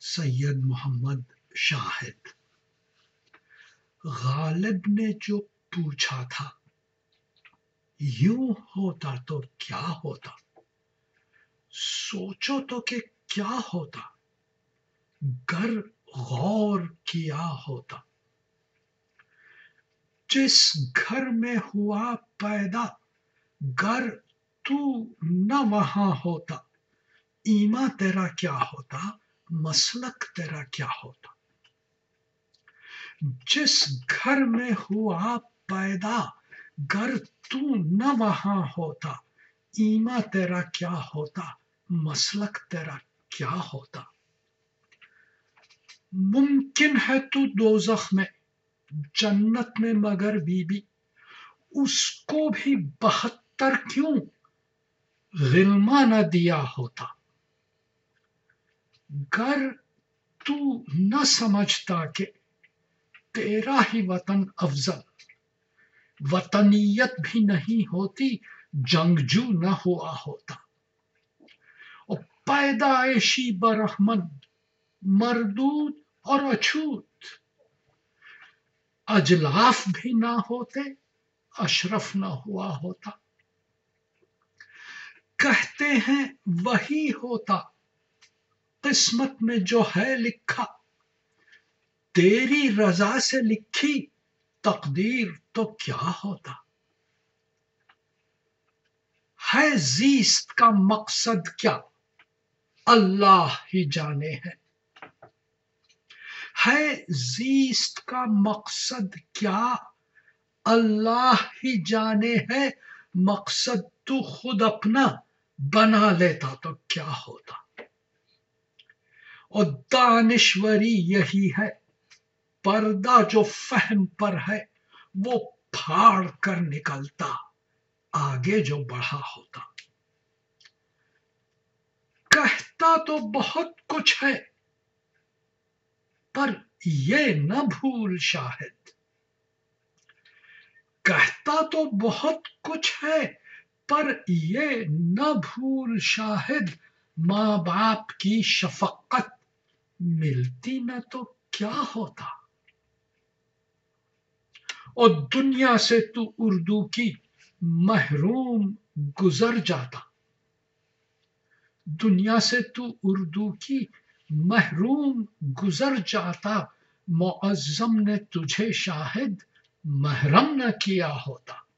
سید محمد شاہد۔ غالب نے جو پوچھا تھا، یوں ہوتا تو کیا ہوتا؟ سوچو تو کہ کیا ہوتا؟ گر غور کیا ہوتا؟ جس گھر میں ہوا پیدا، گر تو نہ وہاں ہوتا۔ ایما تیرا کیا ہوتا؟ مسلک تیرا کیا ہوتا؟ جس گھر میں ہوا پیدا گر تو نہ وہاں ہوتا۔ ایما تیرا کیا ہوتا؟ مسلک تیرا کیا ہوتا؟ ممکن ہے تو دوزخ میں، جنت میں مگر بی بی اس کو بھی بہتر کیوں؟ غلما نہ دیا ہوتا۔ گر تو نہ سمجھتا کہ تیرا ہی وطن افضل۔ وطنیت بھی نہیں ہوتی جنگجو نہ ہوا ہوتا۔ اور پیدائشی برحمن مردود اور اچھوت۔ اجلاف بھی نہ ہوتے، اشرف نہ ہوا ہوتا۔ کہتے ہیں وہی ہوتا قسمت میں جو ہے لکھا۔ تیری رضا سے لکھی تقدیر تو کیا ہوتا؟ ہے زیست کا مقصد کیا؟ اللہ ہی جانے ہے ہے زیست کا مقصد کیا؟ اللہ ہی جانے ہے مقصد تو خود اپنا بنا لیتا تو کیا ہوتا؟ اور دانشوری یہی ہے۔ پردہ جو فہم پر ہے، وہ پھاڑ کر نکلتا، آگے جو بڑھا ہوتا۔ کہتا تو بہت کچھ ہے، پر یہ نہ بھول شاہد۔ کہتا تو بہت کچھ ہے، پر یہ نہ بھول شاہد۔ ماں باپ کی شفقت ملتی نہ تو کیا ہوتا؟ اور دنیا سے تو اردو کی محروم گزر جاتا۔ دنیا سے تو اردو کی محروم گزر جاتا، معظم نے تجھے شاہد محرم نہ کیا ہوتا۔